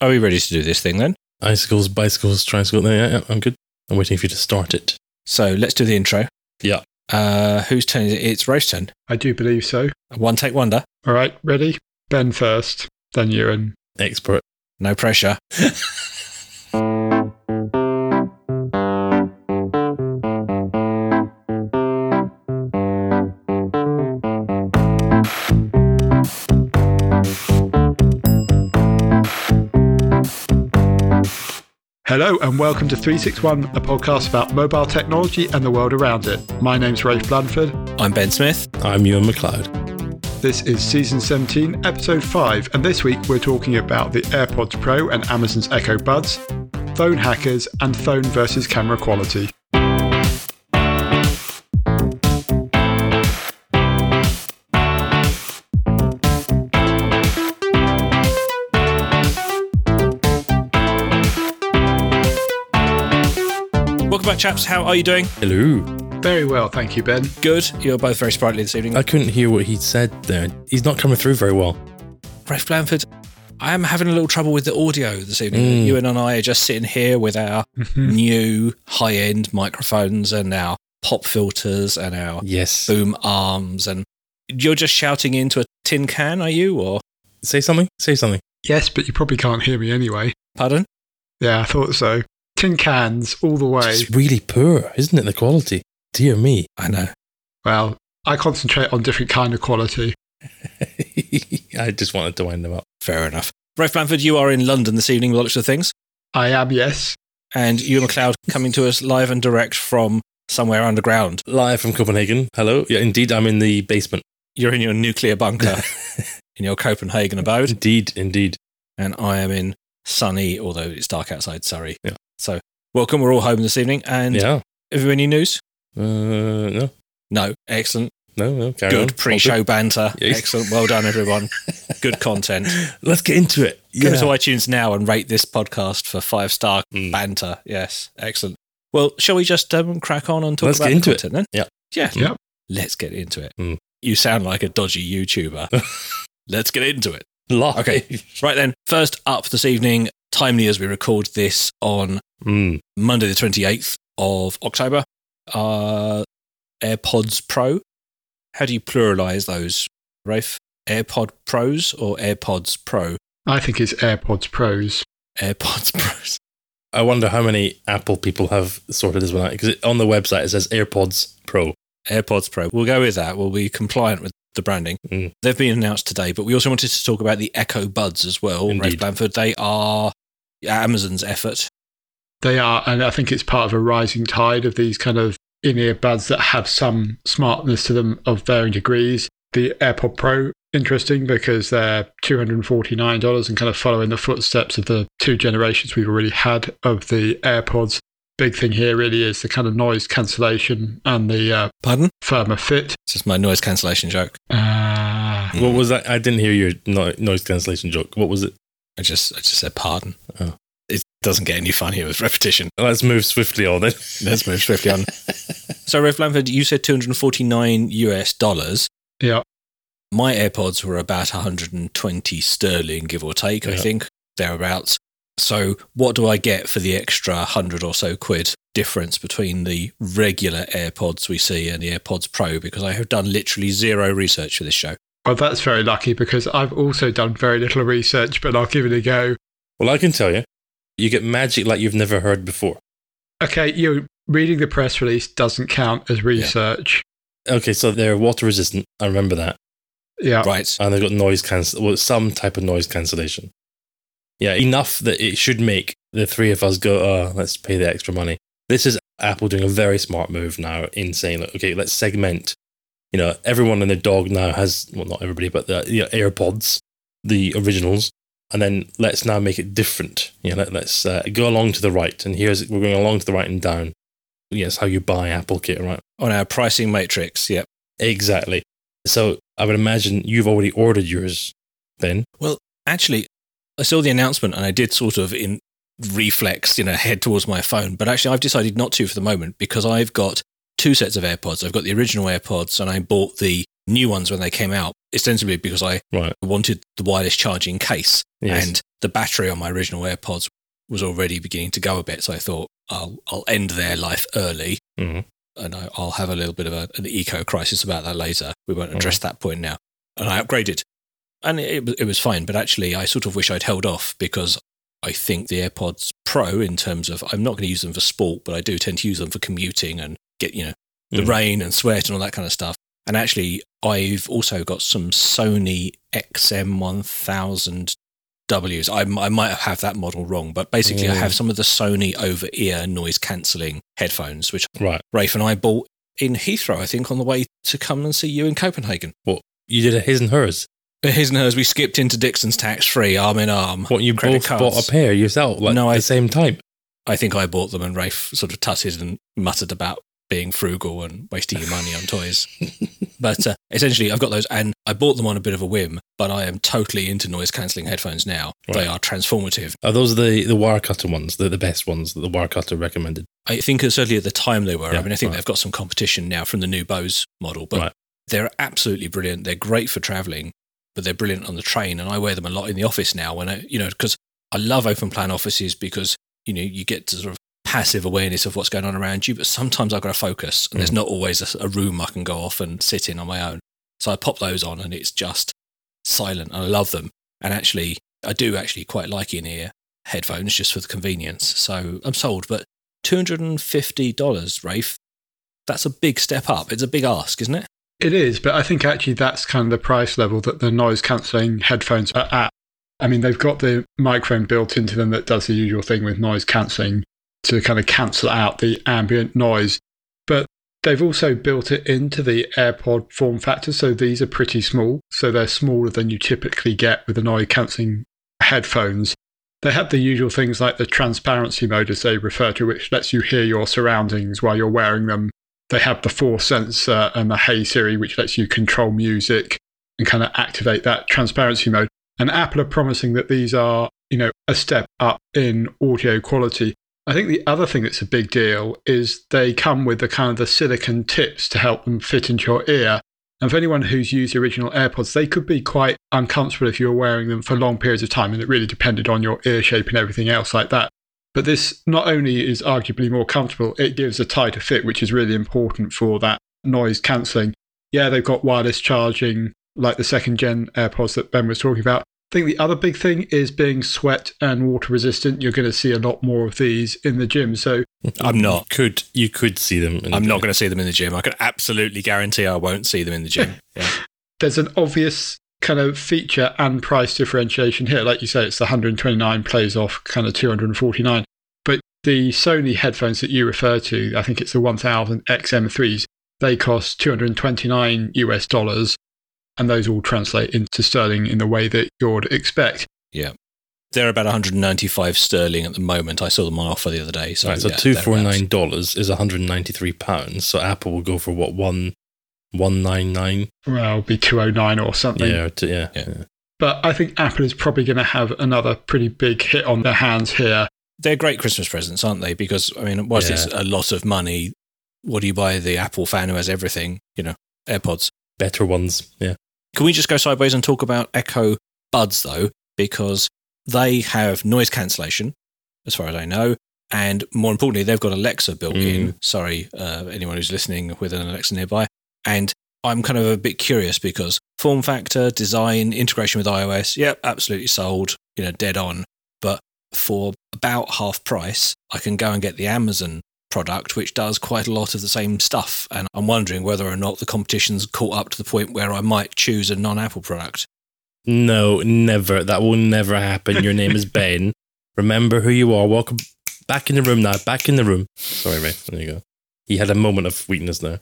Are we ready to do this thing then? Icicles, bicycles, tricycle. Yeah, yeah, I'm good. I'm waiting for you to start it. So let's do the intro. Yeah. Uh, whose turn is it? It's Rose turn. I do believe so. One take wonder. All right, ready? Ben first, then you Ewan. Expert. No pressure. Hello and welcome to 361, a podcast about mobile technology and the world around it. My name's Rafe Blanford. I'm Ben Smith. I'm Ewan McLeod. This is season 17, episode 5, and this week we're talking about the AirPods Pro and Amazon's Echo Buds, phone hackers, and phone versus camera quality. Back, chaps. How are you doing? Hello. Very well, thank you, Ben. Good. You're both very sprightly this evening. I couldn't hear what he said there. He's not coming through very well. Rafe Blanford, I am having a little trouble with the audio this evening. Mm. You and I are just sitting here with our new high end microphones and our pop filters and our Yes. boom arms. And you're just shouting into a tin can, are you? Or, Say something. Say something. Yes, but you probably can't hear me anyway. pardon? Yeah, I thought so. Tin cans all the way. It's really poor, isn't it? The quality. Dear me. I know. Well, I concentrate on different kind of quality. I just wanted to wind them up. Fair enough. Rafe Blanford, you are in London this evening, by the looks of things. I am, yes. And Ewan McLeod coming to us live and direct from somewhere underground. Live from Copenhagen. Hello. Yeah, indeed, I'm in the basement. You're in your nuclear bunker in your Copenhagen abode. Indeed, indeed. and I am in sunny, although it's dark outside, Surrey. Yeah. So, welcome. We're all home this evening. And Yeah. have you any news? Uh, no, No. Excellent. no, no. On. Good pre show banter. Yeah. Excellent. Well done, everyone. Good content. Let's get into it. Go Yeah. to iTunes now and rate this podcast for five star Mm. banter. Yes. Excellent. Well, shall we just um, crack on and talk Let's about get the into it. content then? Yeah. Yeah. Yep. Let's get into it. Mm. You sound like a dodgy YouTuber. Let's get into it. Live. Okay. Right then, first up this evening, timely as we record this on Mm. Monday, the 28th of October, are AirPods Pro. How do you pluralize those, Rafe? AirPod Pros or AirPods Pro? I think it's AirPods Pros. AirPods Pros. I wonder how many Apple people have sorted this one out because on the website it says AirPods Pro. AirPods Pro. We'll go with that. We'll be compliant with the branding. Mm. They've been announced today, but we also wanted to talk about the Echo Buds as well. Rafe Indeed. Blanford. They are Amazon's effort. They are, and I think it's part of a rising tide of these kind of in ear buds that have some smartness to them of varying degrees. The AirPod Pro, interesting because they're $249 and kind of following the footsteps of the two generations we've already had of the AirPods. Big thing here really is the kind of noise cancellation and the uh, Pardon? firmer fit. It's just my noise cancellation joke. Uh, What was that? I didn't hear your no- noise cancellation joke. What was it? I just, I just said pardon. Oh. It doesn't get any funnier with repetition. Let's move swiftly on then. Let's move swiftly on. so, Rafe Blanford, you said 249 US dollars. yeah, My AirPods were about 120 sterling, give or take, I think, thereabouts. So, what do I get for the extra 100 or so quid difference between the regular AirPods we see and the AirPods Pro? Because I have done literally zero research for this show. well, that's very lucky because I've also done very little research, but I'll give it a go. Well, I can tell you, you get magic like you've never heard before. Okay, you reading the press release doesn't count as research. Okay, so they're water resistant. I remember that. Yeah. Right. And they've got noise cancel, well, some type of noise cancellation. Yeah, enough that it should make the three of us go, oh, let's pay the extra money. This is Apple doing a very smart move now in saying, like, okay, let's segment. You know, everyone and their dog now has, well, not everybody, but the you know, AirPods, the originals. And then let's now make it different. You know, let, let's uh, go along to the right. And here's, we're going along to the right and down. Yes, how you buy Apple kit, right? On our pricing matrix, yep. Exactly. So I would imagine you've already ordered yours, then. Well, Actually, I saw the announcement and I did sort of in reflex, you know, head towards my phone. But actually, I've decided not to for the moment because I've got two sets of AirPods. I've got the original AirPods and I bought the new ones when they came out, ostensibly because I Right. wanted the wireless charging case. Yes. and the battery on my original AirPods was already beginning to go a bit. So I thought I'll I'll end their life early, Mhm. and I, I'll have a little bit of a, an eco crisis about that later. We won't address that point now. And I upgraded, and it, it was fine. But actually, I sort of wish I'd held off because I think the AirPods Pro, in terms of I'm not going to use them for sport, but I do tend to use them for commuting and get you know the Mhm. rain and sweat and all that kind of stuff. And actually, I've also got some Sony XM1000 Ws. I, I might have that model wrong, but basically, I Mm. have some of the Sony over ear noise cancelling headphones, which Right. Rafe and I bought in Heathrow, I think, on the way to come and see you in Copenhagen. What? You did a his and hers. His and hers, we skipped into Dixon's tax free, arm in arm. What you both cards. bought a pair yourself, like No, at I- the same time. I think I bought them, and Rafe sort of tutted and muttered about being frugal and wasting your money on toys. But uh, essentially, I've got those, and I bought them on a bit of a whim. But I am totally into noise cancelling headphones now. They are transformative. Are those the the Wirecutter ones? The the best ones that the Wirecutter recommended. I think certainly at the time they were. I mean, I think right. they've got some competition now from the new Bose model, but Right. they're absolutely brilliant. They're great for traveling, but they're brilliant on the train. And I wear them a lot in the office now. When I, you know, because I love open plan offices because you know you get to sort of passive awareness of what's going on around you. But sometimes I've got to focus, and there's mm. not always a, a room I can go off and sit in on my own. So I pop those on, and it's just silent. And I love them. And actually, I do actually quite like in ear headphones just for the convenience. So I'm sold. But $250, Rafe, that's a big step up. It's a big ask, isn't it? It is, but I think actually that's kind of the price level that the noise cancelling headphones are at. I mean, they've got the microphone built into them that does the usual thing with noise cancelling to kind of cancel out the ambient noise. But they've also built it into the AirPod form factor. So these are pretty small. So they're smaller than you typically get with the noise cancelling headphones. They have the usual things like the transparency mode, as they refer to, which lets you hear your surroundings while you're wearing them they have the force sensor and the Hey Siri, which lets you control music and kind of activate that transparency mode. And Apple are promising that these are, you know, a step up in audio quality. I think the other thing that's a big deal is they come with the kind of the silicon tips to help them fit into your ear. And for anyone who's used the original AirPods, they could be quite uncomfortable if you were wearing them for long periods of time. And it really depended on your ear shape and everything else like that. But this not only is arguably more comfortable, it gives a tighter fit, which is really important for that noise cancelling. Yeah, they've got wireless charging, like the second gen AirPods that Ben was talking about. I think the other big thing is being sweat and water resistant. You're going to see a lot more of these in the gym. So I'm not. Could you could see them? In I'm the not going to see them in the gym. I can absolutely guarantee I won't see them in the gym. Yeah. there's an obvious kind of feature and price differentiation here. Like you say, it's the 129 plays off kind of 249. But the Sony headphones that you refer to, I think it's the 1000 XM3s, they cost 229 US dollars. And those all translate into sterling in the way that you'd expect. Yeah. They're about 195 sterling at the moment. I saw them on offer the other day. So, Right, so yeah, two four thereabouts. nine dollars is one hundred ninety three pounds. So Apple will go for what one one nine nine? Well, it'll be 209 or something. Yeah, to, yeah, Yeah. yeah. But I think Apple is probably going to have another pretty big hit on their hands here. They're great Christmas presents, aren't they? Because, I mean, whilst it's a lot of money, what do you buy the Apple fan who has everything? You know, AirPods. Better ones. Yeah. Can we just go sideways and talk about Echo Buds, though? Because they have noise cancellation, as far as I know. And more importantly, they've got Alexa built in. Sorry, uh, anyone who's listening with an Alexa nearby. And I'm kind of a bit curious because form factor, design, integration with iOS, yep, absolutely sold, you know, dead on. But for about half price, I can go and get the Amazon product, which does quite a lot of the same stuff. And I'm wondering whether or not the competition's caught up to the point where I might choose a non Apple product. No, never. That will never happen. Your name is Ben. Remember who you are. Welcome back in the room now. Back in the room. Sorry, Ray. There you go. He had a moment of weakness there.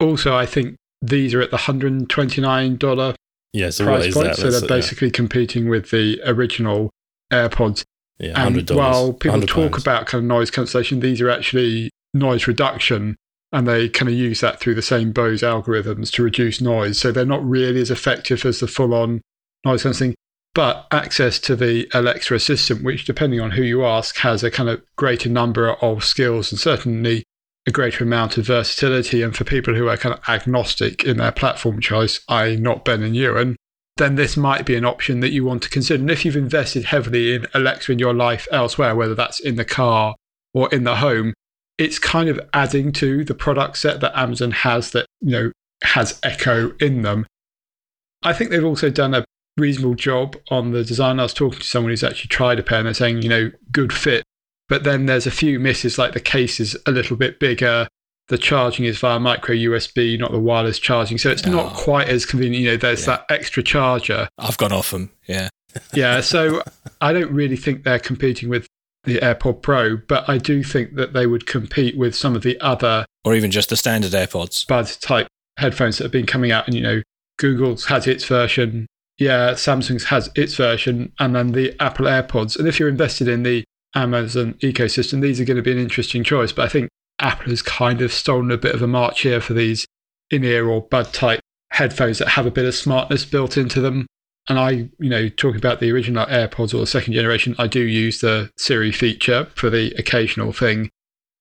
Also, I think these are at the $129 Yeah. So price point. that? So That's, they're uh, basically competing with the original AirPods. Yeah, And while people talk about kind of noise cancellation, these are actually noise reduction. And they kind of use that through the same Bose algorithms to reduce noise. So they're not really as effective as the full on noise cancelling. But access to the Alexa Assistant, which depending on who you ask, has a kind of greater number of skills and certainly a greater amount of versatility. And for people who are kind of agnostic in their platform choice, i.e., not Ben and Ewan, then this might be an option that you want to consider. And if you've invested heavily in Alexa in your life elsewhere, whether that's in the car or in the home, it's kind of adding to the product set that Amazon has that, you know, has Echo in them. I think they've also done a reasonable job on the design. I was talking to someone who's actually tried a pair and they're saying, you know, good fit. But then there's a few misses, like the case is a little bit bigger. The charging is via micro USB, not the wireless charging. So it's not Oh. quite as convenient. You know, there's Yeah. that extra charger. I've gone off them. Yeah. Yeah. So I don't really think they're competing with the AirPod Pro, but I do think that they would compete with some of the other Or even just the standard AirPods. bud type headphones that have been coming out. And, you know, Google's has its version. Yeah, Samsung's has its version. And then the Apple AirPods. And if you're invested in the Amazon ecosystem, these are going to be an interesting choice. But I think Apple has kind of stolen a bit of a march here for these in ear or bud type headphones that have a bit of smartness built into them. And I, you know, talking about the original AirPods or the second generation, I do use the Siri feature for the occasional thing.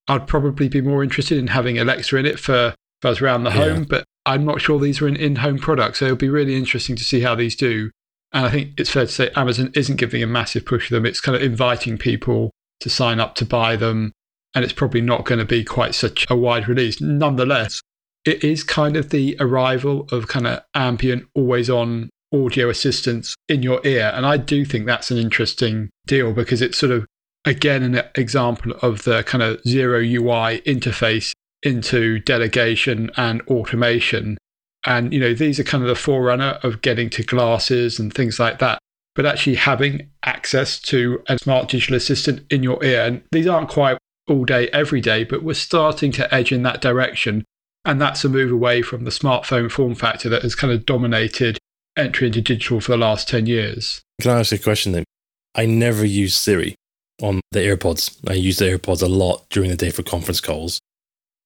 I'd probably be more interested in having Alexa in it for buzz around the Yeah. home, but I'm not sure these are an in-home product. So it'll be really interesting to see how these do. And I think it's fair to say Amazon isn't giving a massive push to them. It's kind of inviting people to sign up to buy them. And it's probably not going to be quite such a wide release. Nonetheless, it is kind of the arrival of kind of ambient, always on audio assistance in your ear. And I do think that's an interesting deal because it's sort of, again, an example of the kind of zero UI interface into delegation and automation. And, you know, these are kind of the forerunner of getting to glasses and things like that. But actually having access to a smart digital assistant in your ear. And these aren't quite all day, every day, but we're starting to edge in that direction. And that's a move away from the smartphone form factor that has kind of dominated entry into digital for the last 10 years. Can I ask you a question then? I never use Siri on the AirPods. I use the AirPods a lot during the day for conference calls,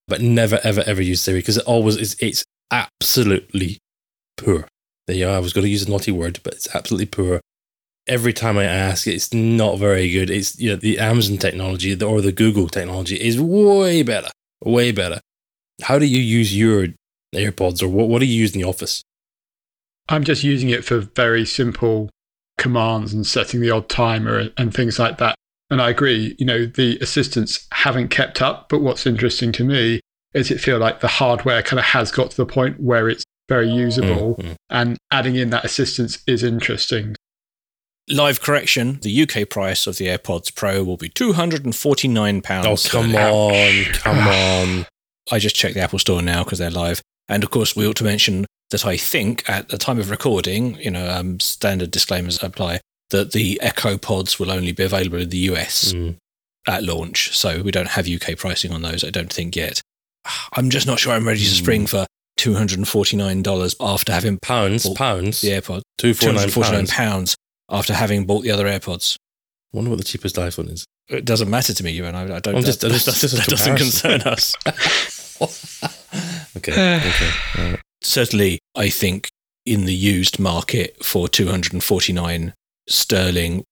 but never, ever, ever use Siri because it always is. It's absolutely poor. There you are. I was going to use a naughty word, but it's absolutely poor. Every time I ask, it's not very good. It's you know the Amazon technology or the Google technology is way better, way better. How do you use your AirPods, or what? What do you use in the office? I'm just using it for very simple commands and setting the odd timer and things like that. And I agree, you know, the assistants haven't kept up. But what's interesting to me is it feel like the hardware kind of has got to the point where it's very usable Mm, mm. and adding in that assistance is interesting. Live correction the UK price of the AirPods Pro will be £249. Oh, come on, come on. I just checked the Apple Store now because they're live. And of course, we ought to mention that I think at the time of recording, you know, um, standard disclaimers apply, that the Echo Pods will only be available in the US Mm. at launch. So we don't have UK pricing on those, I don't think yet. I'm just not sure I'm ready to spring for $249 after having Pounds, pounds. the AirPods. two four nine £249 pounds. pounds after having bought the other AirPods. I Wonder what the cheapest iPhone is. It doesn't matter to me, you and I, I don't. I'm that, just- that- just a that doesn't concern us. okay, okay. right. Certainly, I think in the used market for 249 sterling.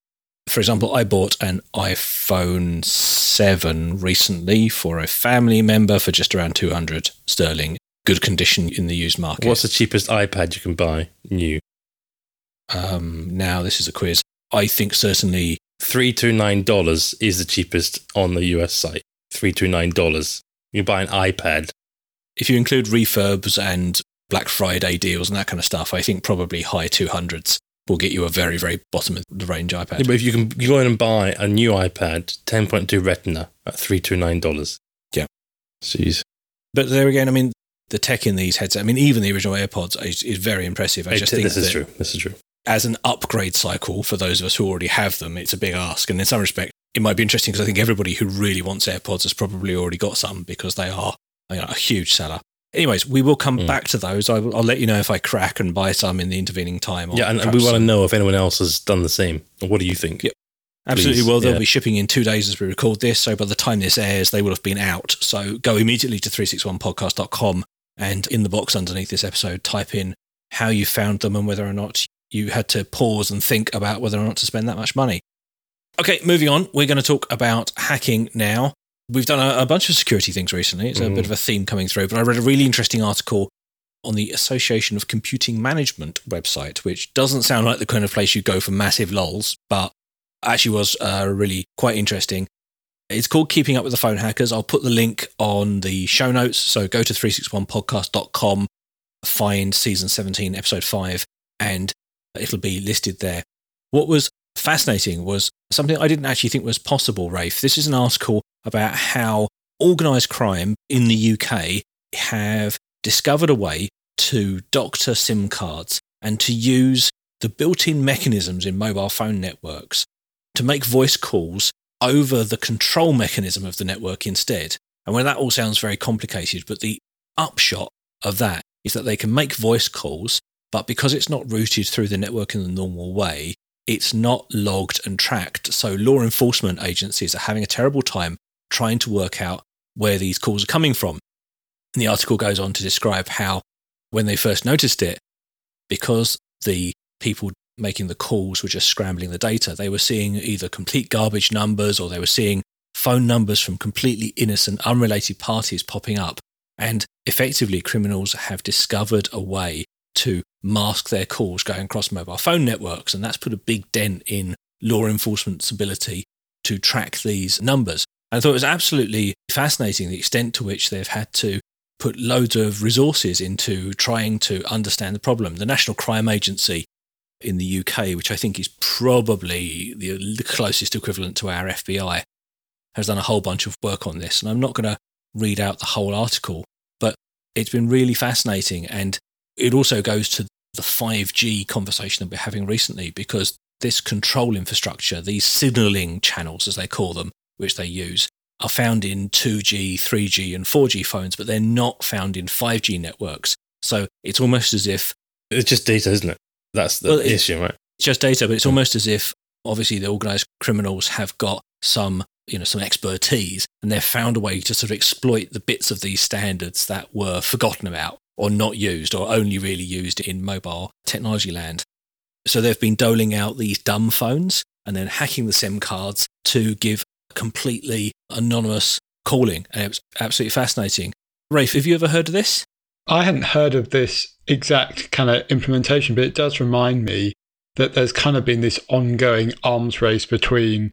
For example, I bought an iPhone 7 recently for a family member for just around 200 sterling. Good condition in the used market. What's the cheapest iPad you can buy new? Um, now, this is a quiz. I think certainly Three two nine dollars is the cheapest on the US site. Three two nine dollars. You buy an iPad. if you include refurbs and Black Friday deals and that kind of stuff, I think probably high 200s will get you a very, very bottom of the range iPad. Yeah, but if you can you go in and buy a new iPad, ten point two Retina at three two nine dollars. Yeah. Jeez. But there again, I mean, the tech in these headsets, I mean, even the original AirPods is, is very impressive. I just think this is true. This is true. As an upgrade cycle for those of us who already have them, it's a big ask. And in some respect, it might be interesting because I think everybody who really wants AirPods has probably already got some because they are you know, a huge seller. Anyways, we will come Mm. back to those. I will, I'll let you know if I crack and buy some in the intervening time. or Yeah, and, and we want to know if anyone else has done the same. What do you think? Yeah. Absolutely. Please, Well, they'll yeah. be shipping in two days as we record this. So by the time this airs, they will have been out. So go immediately to 361podcast.com and in the box underneath this episode, type in how you found them and whether or not you had to pause and think about whether or not to spend that much money. Okay, moving on. We're going to talk about hacking now. We've done a, a bunch of security things recently. It's a Mhm. bit of a theme coming through, but I read a really interesting article on the Association of Computing Management website, which doesn't sound like the kind of place you go for massive lols, but actually was uh, really quite interesting. It's called Keeping Up with the Phone Hackers. I'll put the link on the show notes. So go to 361podcast.com, find season 17, episode 5, and it'll be listed there. What was fascinating was something I didn't actually think was possible, Rafe. This is an article about how organised crime in the UK have discovered a way to doctor SIM cards and to use the built in mechanisms in mobile phone networks to make voice calls over the control mechanism of the network instead. And when that all sounds very complicated, but the upshot of that is that they can make voice calls, but because it's not routed through the network in the normal way, it's not logged and tracked. So law enforcement agencies are having a terrible time trying to work out where these calls are coming from. And the article goes on to describe how when they first noticed it, because the people making the calls were just scrambling the data, they were seeing either complete garbage numbers or they were seeing phone numbers from completely innocent, unrelated parties popping up. And effectively, criminals have discovered a way to mask their calls going across mobile phone networks. And that's put a big dent in law enforcement's ability to track these numbers. And I thought it was absolutely fascinating the extent to which they've had to put loads of resources into trying to understand the problem. The National Crime Agency in the UK, which I think is probably the closest equivalent to our FBI, has done a whole bunch of work on this. And I'm not going to read out the whole article, but it's been really fascinating. And it also goes to the 5G conversation that we're having recently because this control infrastructure, these signaling channels, as they call them, which they use, are found in 2G, 3G, and 4G phones, but they're not found in 5G networks. So it's almost as if. It's just data, isn't it? That's the well, issue, right? It's just data, but it's almost as if obviously the organized criminals have got some you know some expertise and they've found a way to sort of exploit the bits of these standards that were forgotten about or not used or only really used in mobile technology land so they've been doling out these dumb phones and then hacking the sim cards to give completely anonymous calling. And it was absolutely fascinating. Rafe, have you ever heard of this? I hadn't heard of this exact kind of implementation, but it does remind me that there's kind of been this ongoing arms race between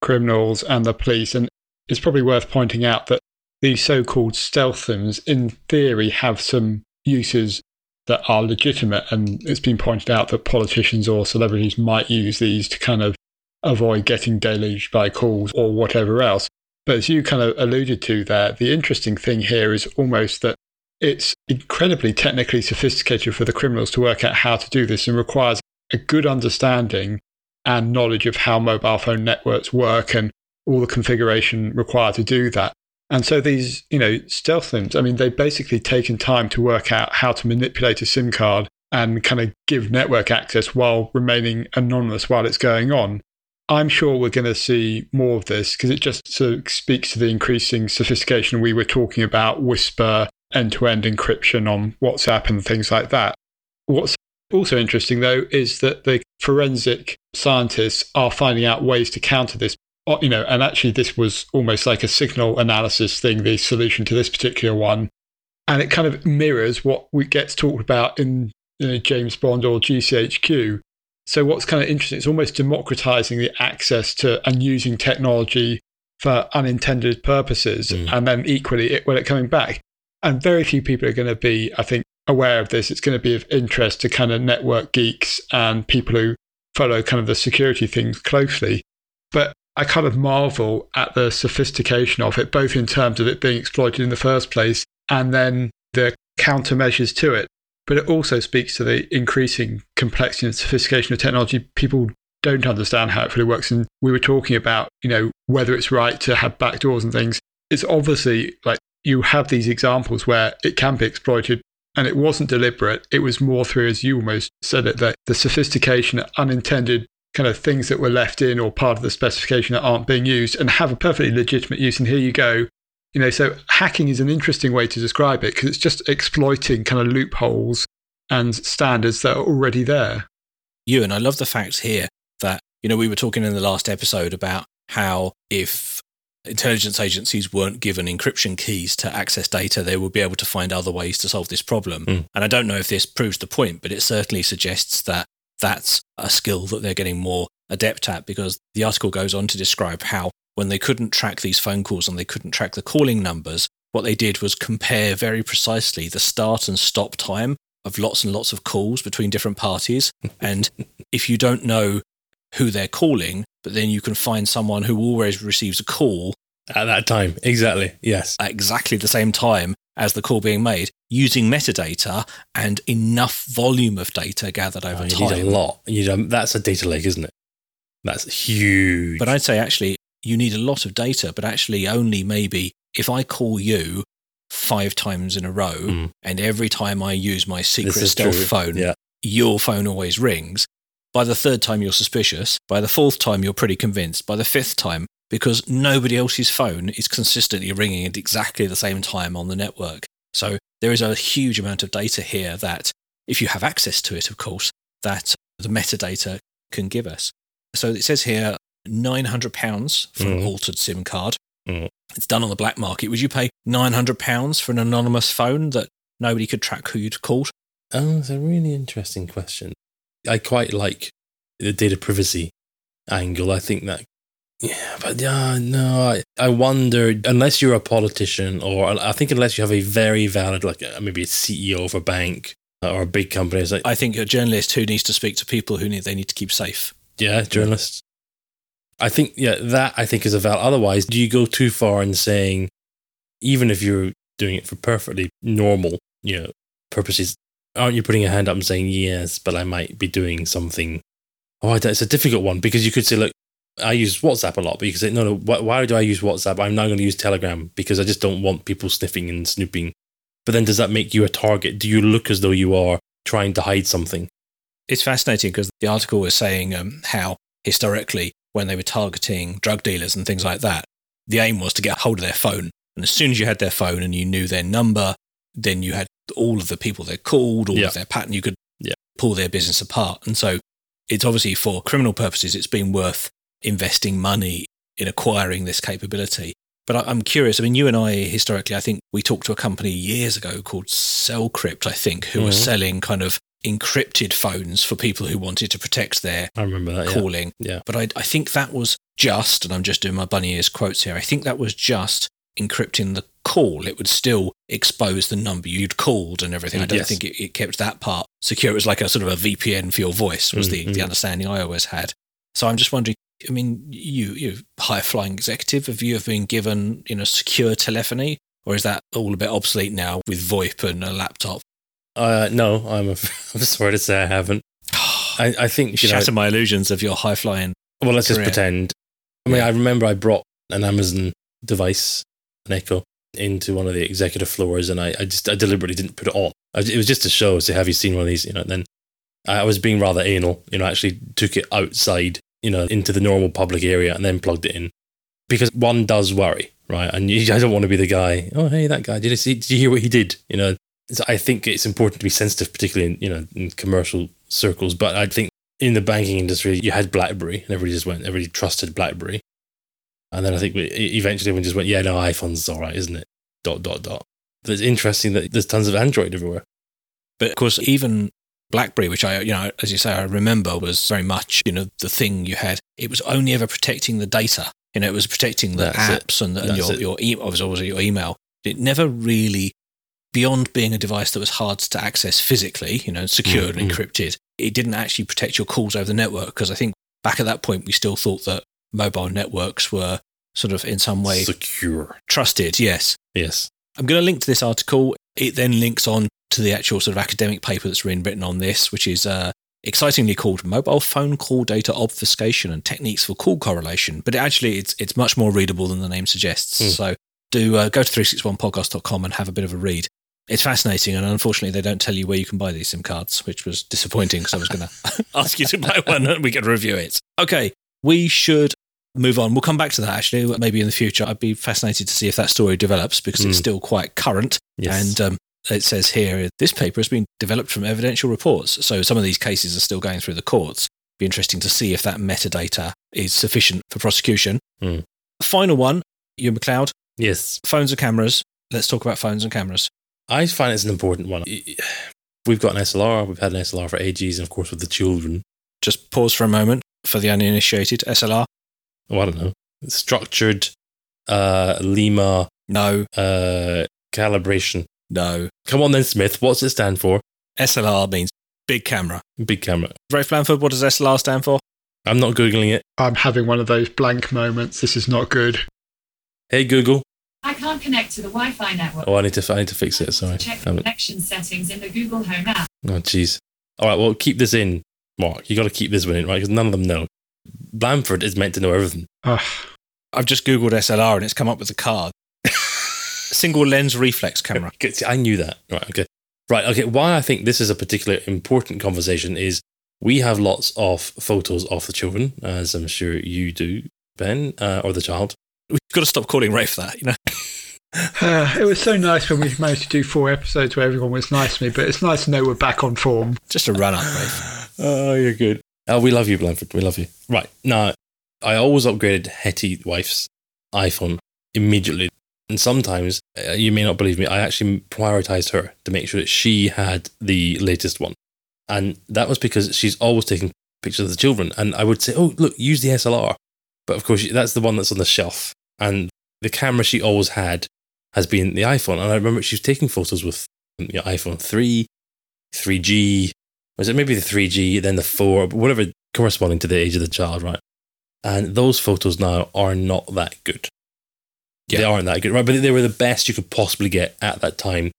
criminals and the police. And it's probably worth pointing out that these so called stealth sims, in theory, have some uses that are legitimate. And it's been pointed out that politicians or celebrities might use these to kind of avoid getting deluged by calls or whatever else. But as you kind of alluded to there, the interesting thing here is almost that it's incredibly technically sophisticated for the criminals to work out how to do this and requires a good understanding and knowledge of how mobile phone networks work and all the configuration required to do that. And so these, you know, stealth sims, I mean, they've basically taken time to work out how to manipulate a SIM card and kind of give network access while remaining anonymous while it's going on. I'm sure we're going to see more of this because it just sort of speaks to the increasing sophistication. We were talking about Whisper end to end encryption on WhatsApp and things like that. What's also interesting, though, is that the forensic scientists are finding out ways to counter this. Uh, you know, and actually, this was almost like a signal analysis thing, the solution to this particular one. And it kind of mirrors what we gets talked about in you know, James Bond or GCHQ, so what's kind of interesting, it's almost democratizing the access to and using technology for unintended purposes, mm. and then equally it, when it coming back. And very few people are going to be, I think, aware of this. It's going to be of interest to kind of network geeks and people who follow kind of the security things closely. But I kind of marvel at the sophistication of it, both in terms of it being exploited in the first place and then the countermeasures to it but it also speaks to the increasing complexity and sophistication of technology. People don't understand how it really works. And we were talking about, you know, whether it's right to have backdoors and things. It's obviously like you have these examples where it can be exploited and it wasn't deliberate. It was more through, as you almost said it, that the sophistication, unintended kind of things that were left in or part of the specification that aren't being used and have a perfectly legitimate use. And here you go, you know, so hacking is an interesting way to describe it because it's just exploiting kind of loopholes and standards that are already there. You and I love the fact here that, you know, we were talking in the last episode about how if intelligence agencies weren't given encryption keys to access data, they would be able to find other ways to solve this problem. Mm. And I don't know if this proves the point, but it certainly suggests that that's a skill that they're getting more adept at because the article goes on to describe how when they couldn't track these phone calls and they couldn't track the calling numbers, what they did was compare very precisely the start and stop time of lots and lots of calls between different parties. and if you don't know who they're calling, but then you can find someone who always receives a call At that time, exactly. Yes. at exactly the same time as the call being made using metadata and enough volume of data gathered over Oh, you time. need a lot. You need a, that's a data lake, isn't it? That's huge. But I'd say actually you need a lot of data, but actually only maybe if I call you five times in a row Mm. and every time I use my secret stealth true. phone, Yeah. your phone always rings. By the third time, you're suspicious. By the fourth time, you're pretty convinced. By the fifth time, because nobody else's phone is consistently ringing at exactly the same time on the network. So there is a huge amount of data here that, if you have access to it, of course, that the metadata can give us. So it says here £900 for an Mhm. altered SIM card. Mhm. It's done on the black market. Would you pay £900 for an anonymous phone that nobody could track who you'd called? Oh, it's a really interesting question. I quite like the data privacy angle. I think that, yeah, but yeah, no, I, I wonder, unless you're a politician or I think unless you have a very valid, like uh, maybe a CEO of a bank or a big company, like, I think a journalist who needs to speak to people who need, they need to keep safe. yeah, journalists. I think, yeah, that I think is a valid. Otherwise, do you go too far in saying, even if you're doing it for perfectly normal, you know, purposes, aren't you putting your hand up and saying, yes, but I might be doing something? Oh, it's a difficult one because you could say, look, I use WhatsApp a lot, but you could say, no, no, why, why do I use WhatsApp? I'm now going to use Telegram because I just don't want people sniffing and snooping. But then does that make you a target? Do you look as though you are trying to hide something? It's fascinating because the article was saying um, how historically, when they were targeting drug dealers and things like that, the aim was to get hold of their phone. And as soon as you had their phone and you knew their number, then you had all of the people they called, all Yeah. of their pattern, you could Yeah. pull their business apart. And so it's obviously for criminal purposes, it's been worth investing money in acquiring this capability. But I- I'm curious. I mean, you and I historically, I think we talked to a company years ago called Cellcrypt, I think, who were Mhm. selling kind of encrypted phones for people who wanted to protect their I remember that. Calling. Yeah. But I, I think that was just, and I'm just doing my bunny ears quotes here, I think that was just encrypting the call. It would still expose the number you'd called and everything. I don't Yes. think it, it kept that part secure. It was like a sort of a VPN for your voice, was the, Mm, the mm. understanding I always had. So I'm just wondering, I mean, you, you high flying executive, have you have been given, you know, secure telephony? Or is that all a bit obsolete now with VoIP and a laptop? Uh, no, I'm, a, I'm sorry to say I haven't. I, I think, you know, Shatter my illusions of your high flying. well, let's just pretend. I mean, Yeah. I remember I brought an Amazon device, an Echo, into one of the executive floors, and I, I just I deliberately didn't put it on. I, it was just to show, say, have you seen one of these? You know, and then I was being rather anal. You know, I actually took it outside, you know, into the normal public area, and then plugged it in because one does worry, right? And you, I don't want to be the guy. Oh, hey, that guy. Did you see? Did you hear what he did? You know, so I think it's important to be sensitive, particularly in you know in commercial circles. But I think in the banking industry, you had BlackBerry, and everybody just went, everybody trusted BlackBerry. And then I think we, eventually everyone just went, yeah, no, iPhone's all right, isn't it? Dot, dot, dot. But it's interesting that there's tons of Android everywhere. But of course, even BlackBerry, which I, you know, as you say, I remember was very much, you know, the thing you had. It was only ever protecting the data. You know, it was protecting the That's it. apps and, and your it. your e- obviously your email. It never really, beyond being a device that was hard to access physically, you know, secured and Mm, encrypted. It didn't actually protect your calls over the network because I think back at that point we still thought that mobile networks were sort of in some way Secure. trusted. Yes, Yes. I'm going to link to this article. It then links on to the actual sort of academic paper that's been written on this, which is uh, excitingly called "Mobile Phone Call Data Obfuscation and Techniques for Call Correlation." But it actually, it's it's much more readable than the name suggests. Hmm. So do uh, go to 361podcast.com and have a bit of a read. It's fascinating, and unfortunately, they don't tell you where you can buy these SIM cards, which was disappointing because I was going to ask you to buy one and we could review it. Okay, we should move on. We'll come back to that actually, maybe in the future. I'd be fascinated to see if that story develops because it's Mm. still quite current. Yes. And um, it says here this paper has been developed from evidential reports. So some of these cases are still going through the courts. Be interesting to see if that metadata is sufficient for prosecution. Mm. Final one Ewan McLeod, Yes. phones and cameras. Let's talk about phones and cameras. I find it's an important one. We've got an SLR. We've had an SLR for ages, and of course with the children. Just pause for a moment for the uninitiated. SLR? Oh, I don't know. Structured, uh, Lima, No, uh, calibration. No. Come on then, Smith. What's it stand for? SLR means big camera. Big camera. Rafe Blanford, what does SLR stand for? I'm not googling it. I'm having one of those blank moments. This is not good. Hey Google. I can't connect to the Wi-Fi network. Oh, I need to. I need to fix it. Sorry. Check the connection settings in the Google Home app. Oh, jeez. All right. Well, keep this in, Mark. You got to keep this one in, right? Because none of them know. Blanford is meant to know everything. Ugh. I've just Googled SLR and it's come up with a card. Single lens reflex camera. I knew that. Right. Okay. Right. Okay. Why I think this is a particular important conversation is we have lots of photos of the children, as I'm sure you do, Ben, uh, or the child. We've got to stop calling Rafe that, you know. Uh, it was so nice when we managed to do four episodes where everyone was nice to me, but it's nice to know we're back on form. Just a run up, Rafe. Oh, you're good. Oh, we love you, Blanford. We love you. Right. Now, I always upgraded Hetty wife's iPhone immediately. And sometimes, Uh, you may not believe me, I actually prioritized her to make sure that she had the latest one. And that was because she's always taking pictures of the children. And I would say, oh, look, use the SLR. But of course, that's the one that's on the shelf. And the camera she always had has been the iPhone. And I remember she was taking photos with you know, iPhone 3, 3G, was it maybe the 3G, then the 4, whatever corresponding to the age of the child, right? And those photos now are not that good. They aren't that good, right? But they were the best you could possibly get at that time.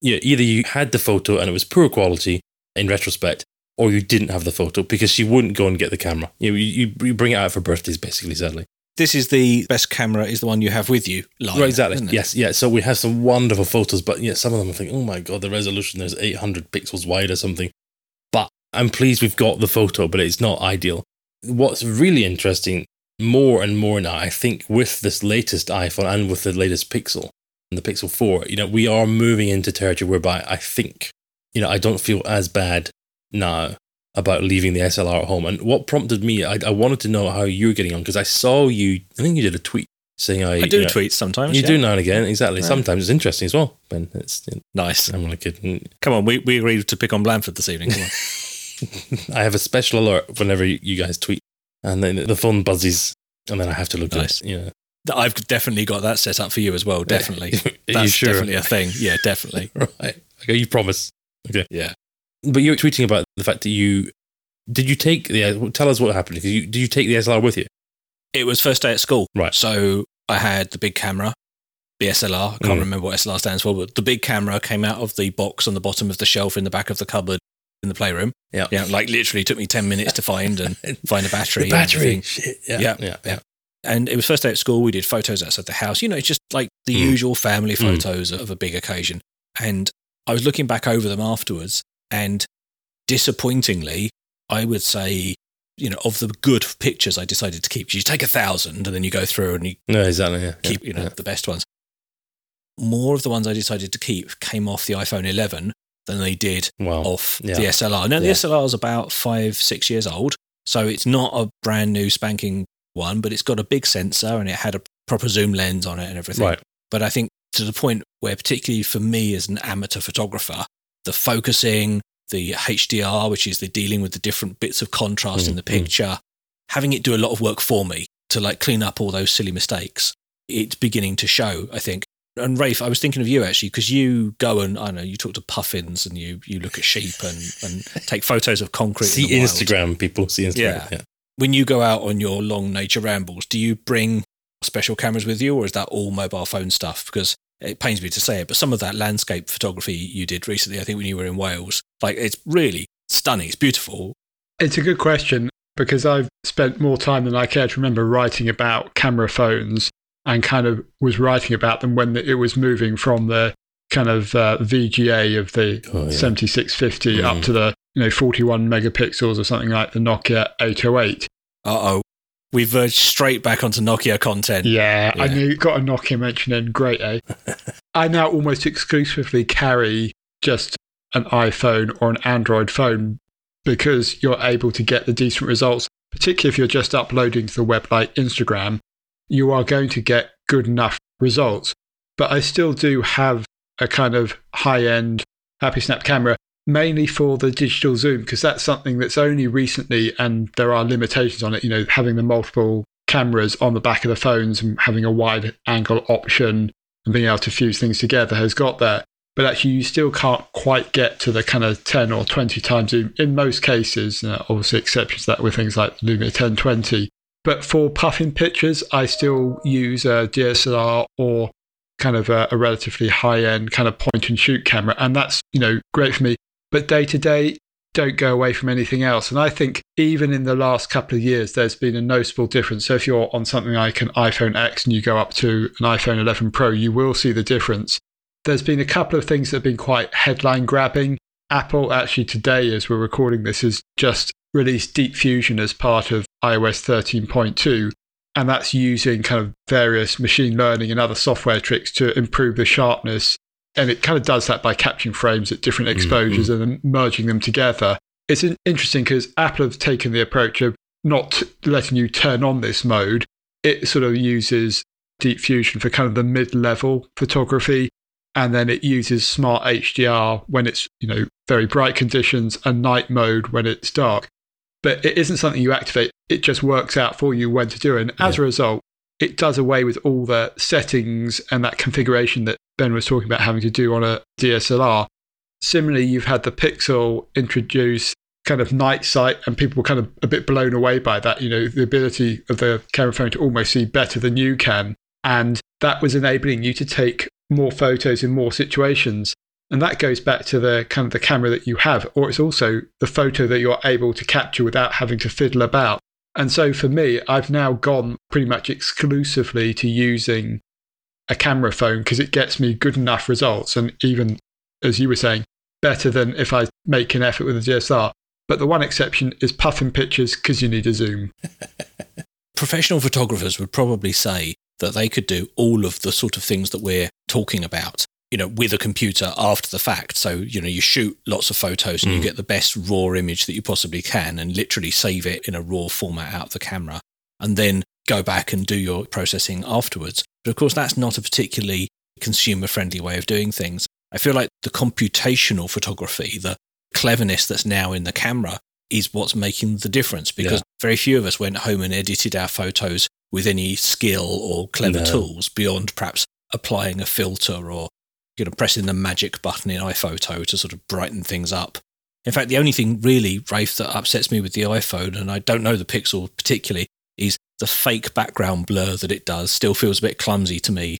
Yeah, either you had the photo and it was poor quality in retrospect, or you didn't have the photo because she wouldn't go and get the camera. You, you, you bring it out for birthdays, basically, sadly. This is the best camera, is the one you have with you. Line, right, exactly. Yes, yeah. So we have some wonderful photos, but yeah, some of them I think, oh my god, the resolution is 800 pixels wide or something. But I'm pleased we've got the photo, but it's not ideal. What's really interesting, more and more now, I think, with this latest iPhone and with the latest Pixel and the Pixel 4, you know, we are moving into territory whereby I think, you know, I don't feel as bad now about leaving the SLR at home. And what prompted me, I, I wanted to know how you're getting on because I saw you, I think you did a tweet saying I, I do you know, tweet sometimes. you yeah. do now and again, exactly. Yeah. Sometimes it's interesting as well. Ben, it's Nice. I'm only kidding. Mm. Come on, we, we agreed to pick on Blanford this evening. Come on. I have a special alert whenever you you guys tweet, and then the phone buzzes, and then I have to look Nice. at it. Know, I've definitely got that set up for you as well. Definitely. That's sure? definitely a thing. Yeah, definitely. right? Okay, you promise. Okay, Yeah. but you were tweeting about the fact that you did you take the tell us what happened? 'Cause You, did you take the SLR with you? It was first day at school. Right. So I had the big camera, the SLR. I can't Mm. remember what SLR stands for, but the big camera came out of the box on the bottom of the shelf in the back of the cupboard in the playroom. Yeah. Yeah. Like literally took me 10 minutes to find and find a battery. The battery. Shit. Yeah. Yeah, Yeah. yeah. And it was first day at school. We did photos outside the house. You know, it's just like the Mm. usual family Mm. photos of a big occasion. And I was looking back over them afterwards, and disappointingly, I would say, you know, of the good pictures I decided to keep, you take a thousand and then you go through and you No, exactly. Yeah. keep, yeah, you know, yeah. the best ones. More of the ones I decided to keep came off the iPhone 11 than they did Wow. off Yeah. the SLR. Now, the Yeah. SLR is about five, six years old. So it's not a brand new spanking one, but it's got a big sensor and it had a proper zoom lens on it and everything. Right. But I think to the point where, particularly for me as an amateur photographer, the focusing, the HDR, which is the dealing with the different bits of contrast in Mm, the mm. picture, having it do a lot of work for me to like clean up all those silly mistakes, it's beginning to show, I think. And Rafe, I was thinking of you actually because you go and I don't know you talk to puffins and you you look at sheep and, and take photos of concrete. in See the wild. Instagram, people. See Instagram. Yeah. yeah. When you go out on your long nature rambles, do you bring special cameras with you, or is that all mobile phone stuff? Because it pains me to say it, but some of that landscape photography you did recently, I think when you were in Wales, like it's really stunning. It's beautiful. It's a good question because I've spent more time than I care to remember writing about camera phones and kind of was writing about them when it was moving from the kind of uh, VGA of the Oh, yeah. 7650 Mm. up to the you know 41 megapixels or something like the Nokia 808. Uh oh, we verged straight back onto Nokia content. Yeah, I Yeah. knew got a Nokia mention in. Great, eh? I now almost exclusively carry just an iPhone or an Android phone because you're able to get the decent results, particularly if you're just uploading to the web like Instagram. You are going to get good enough results. But I still do have a kind of high end Happy Snap camera, mainly for the digital zoom, because that's something that's only recently, and there are limitations on it, you know, having the multiple cameras on the back of the phones and having a wide angle option and being able to fuse things together has got there. But actually, you still can't quite get to the kind of 10 or 20 times zoom in most cases. Uh, obviously, exceptions to that with things like Lumia 1020. But for puffing pictures, I still use a DSLR or kind of a, a relatively high end kind of point and shoot camera. And that's, you know, great for me. But day to day, don't go away from anything else. And I think even in the last couple of years, there's been a noticeable difference. So if you're on something like an iPhone X and you go up to an iPhone 11 Pro, you will see the difference. There's been a couple of things that have been quite headline grabbing. Apple, actually, today, as we're recording this, has just released Deep Fusion as part of iOS 13.2. And that's using kind of various machine learning and other software tricks to improve the sharpness and it kind of does that by capturing frames at different mm, exposures mm-hmm. and then merging them together. It's interesting because Apple have taken the approach of not letting you turn on this mode. It sort of uses Deep Fusion for kind of the mid-level photography, and then it uses Smart HDR when it's you know very bright conditions and night mode when it's dark. But it isn't something you activate; it just works out for you when to do it. And as yeah. a result, it does away with all the settings and that configuration that Ben was talking about having to do on a DSLR. Similarly, you've had the Pixel introduce kind of night sight, and people were kind of a bit blown away by that. You know, the ability of the camera phone to almost see better than you can. And that was enabling you to take more photos in more situations. And that goes back to the kind of the camera that you have, or it's also the photo that you're able to capture without having to fiddle about. And so for me, I've now gone pretty much exclusively to using a camera phone because it gets me good enough results. And even, as you were saying, better than if I make an effort with a DSLR. But the one exception is puffing pictures because you need a zoom. Professional photographers would probably say that they could do all of the sort of things that we're talking about you know, with a computer after the fact. So, you know, you shoot lots of photos and mm. you get the best raw image that you possibly can and literally save it in a raw format out of the camera and then go back and do your processing afterwards. But of course, that's not a particularly consumer friendly way of doing things. I feel like the computational photography, the cleverness that's now in the camera is what's making the difference because yeah. very few of us went home and edited our photos with any skill or clever no. tools beyond perhaps applying a filter or you know, pressing the magic button in iPhoto to sort of brighten things up. In fact, the only thing really, Rafe, that upsets me with the iPhone, and I don't know the Pixel particularly, is the fake background blur that it does still feels a bit clumsy to me.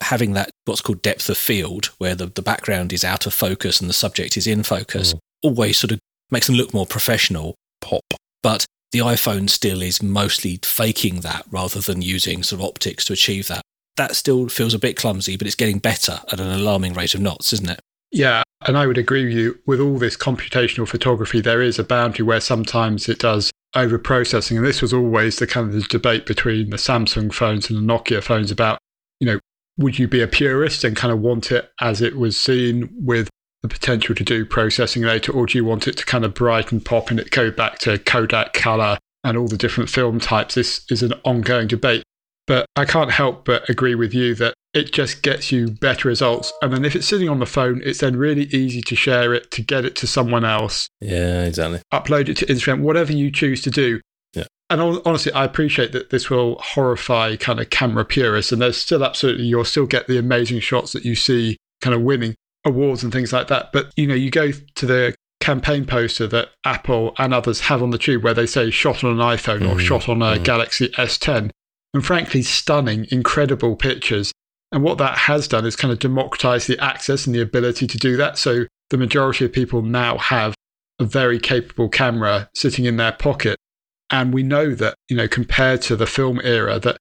Having that what's called depth of field, where the, the background is out of focus and the subject is in focus, mm. always sort of makes them look more professional. Pop. But the iPhone still is mostly faking that rather than using sort of optics to achieve that that still feels a bit clumsy, but it's getting better at an alarming rate of knots, isn't it? Yeah, and I would agree with you. With all this computational photography, there is a boundary where sometimes it does over processing. And this was always the kind of the debate between the Samsung phones and the Nokia phones about, you know, would you be a purist and kind of want it as it was seen with the potential to do processing later, or do you want it to kind of brighten pop and it go back to Kodak color and all the different film types? This is an ongoing debate. But I can't help but agree with you that it just gets you better results. And then if it's sitting on the phone, it's then really easy to share it, to get it to someone else. Yeah, exactly. Upload it to Instagram, whatever you choose to do. Yeah. And honestly, I appreciate that this will horrify kind of camera purists. And there's still absolutely, you'll still get the amazing shots that you see kind of winning awards and things like that. But, you know, you go to the campaign poster that Apple and others have on the tube where they say shot on an iPhone mm, or shot on a mm. Galaxy S10 and frankly stunning, incredible pictures. And what that has done is kind of democratize the access and the ability to do that. So the majority of people now have a very capable camera sitting in their pocket. And we know that, you know, compared to the film era, that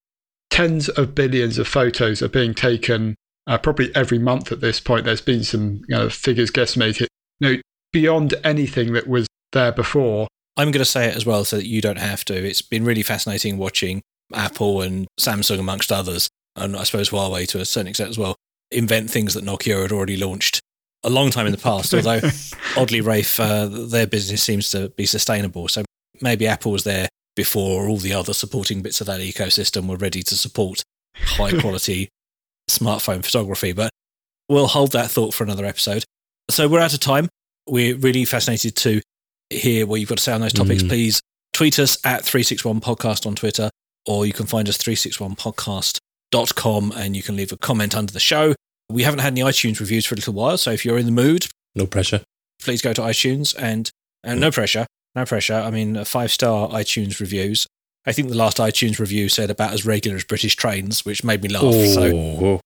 tens of billions of photos are being taken uh, probably every month at this point. There's been some you know, figures guesstimated, you know, beyond anything that was there before. I'm going to say it as well so that you don't have to. It's been really fascinating watching Apple and Samsung, amongst others, and I suppose Huawei to a certain extent as well, invent things that Nokia had already launched a long time in the past. although, oddly, Rafe, uh, their business seems to be sustainable. So maybe Apple was there before all the other supporting bits of that ecosystem were ready to support high quality smartphone photography. But we'll hold that thought for another episode. So we're out of time. We're really fascinated to hear what you've got to say on those topics. Mm. Please tweet us at 361 podcast on Twitter, or you can find us 361podcast.com and you can leave a comment under the show. We haven't had any iTunes reviews for a little while, so if you're in the mood, No pressure. please go to iTunes and, and no pressure, no pressure. I mean, five star iTunes reviews. I think the last iTunes review said about as regular as British trains, which made me laugh. Oh, So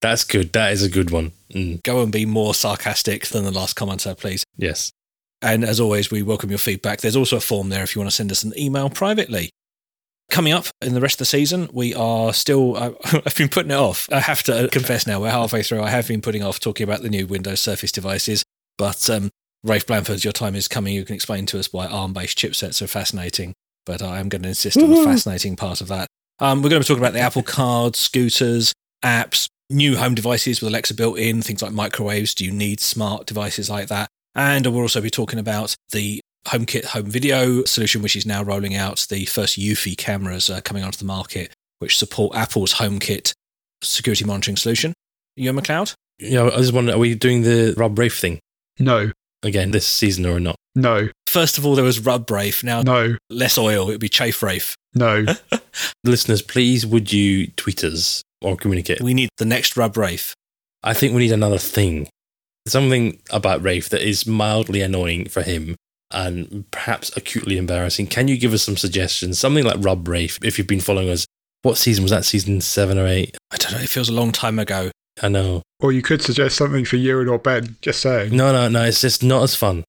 that's good. That is a good one. Mm, go and be more sarcastic than the last commenter, please. yes. And as always, we welcome your feedback. There's also a form there if you want to send us an email privately. Coming up in the rest of the season, we are still, I, I've been putting it off. I have to confess now, we're halfway through. I have been putting off talking about the new Windows Surface devices, but um, Rafe Blanford, your time is coming. You can explain to us why ARM based chipsets are fascinating, but I am going to insist on the fascinating part of that. Um, we're going to be talking about the Apple Card, scooters, apps, new home devices with Alexa built in, things like microwaves. Do you need smart devices like that? And we'll also be talking about the HomeKit home video solution, which is now rolling out. The first Eufy cameras uh, coming onto the market, which support Apple's HomeKit security monitoring solution. Ewan McLeod? Yeah, I just wonder, are we doing the Rub Rafe thing No, again this season or not? no, First of all, there was Rub Rafe. Now, no, less oil, it would be Chafe Rafe. no. Listeners, please would you tweet us or communicate? We need the next Rub Rafe. I think we need another thing. Something about Rafe that is mildly annoying for him and perhaps acutely embarrassing. Can you give us some suggestions? Something like Rub Rafe, if you've been following us. What season was that? Season seven or eight? I don't know, it feels a long time ago. I know. Or you could suggest something for Ewan or Ben. Just saying. No, no, no. It's just not as fun.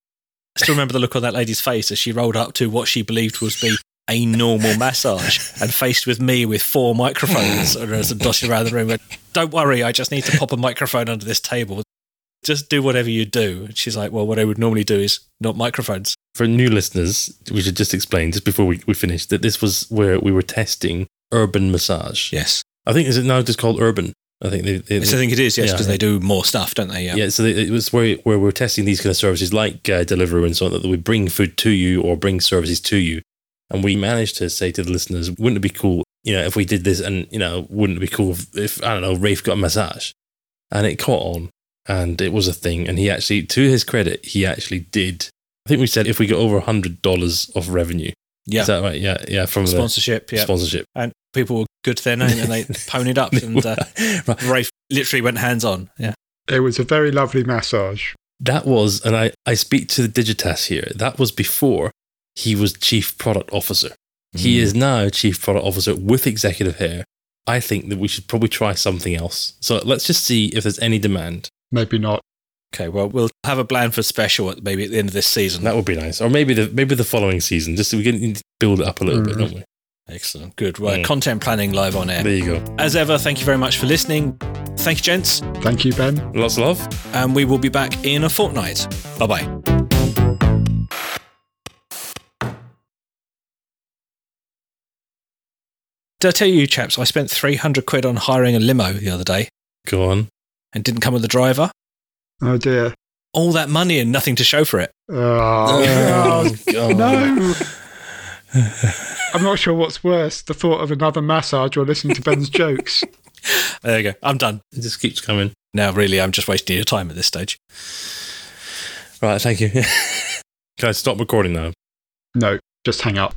I still remember the look on that lady's face as she rolled up to what she believed was be a normal massage and faced with me with four microphones and as dotted around the room. Went, Don't worry, I just need to pop a microphone under this table. Just do whatever you do. And she's like, Well, what I would normally do is not microphones. For new listeners, we should just explain, just before we, we finish, that this was where we were testing urban massage. Yes. I think, is it now just called urban? I think they, they, Yes, I think it is, yes, because yeah. they do more stuff, don't they? Yeah. Yeah, so it was where where we're testing these kind of services like uh, Deliveroo and so on that we bring food to you or bring services to you, and we managed to say to the listeners, wouldn't it be cool, you know, if we did this, and you know, wouldn't it be cool if, if I don't know, Rafe got a massage, and it caught on, and it was a thing, and he actually, to his credit, he actually did. I think we said if we get over a hundred dollars of revenue, Yeah. is that right? Yeah, yeah, from the Sponsorship, yeah. sponsorship. and people were good then, and they ponied up, and uh, Right. Rafe literally went hands on. Yeah. It was a very lovely massage. That was, and I, I speak to the Digitas here, that was before he was chief product officer. He Mm. is now chief product officer with executive hair. I think that we should probably try something else. So let's just see if there's any demand. Maybe not. Okay, well, we'll have a plan for special at maybe at the end of this season. That would be nice. Or maybe the maybe the following season. Just so we can build it up a little bit, Mhm. don't we? Excellent. Good. Right. Mm. Content planning live on air. There you go. As ever, thank you very much for listening. Thank you, gents. Thank you, Ben. Lots of love. And we will be back in a fortnight. Bye bye. Did I tell you, chaps, I spent 300 quid on hiring a limo the other day Go on. And didn't come with a driver? Oh dear. All that money and nothing to show for it. Oh, oh God. no. I'm not sure what's worse the thought of another massage or listening to Ben's jokes. There you go. I'm done. It just keeps coming. Now, really, I'm just wasting your time at this stage. Right, thank you. Can I stop recording now? No, just hang up.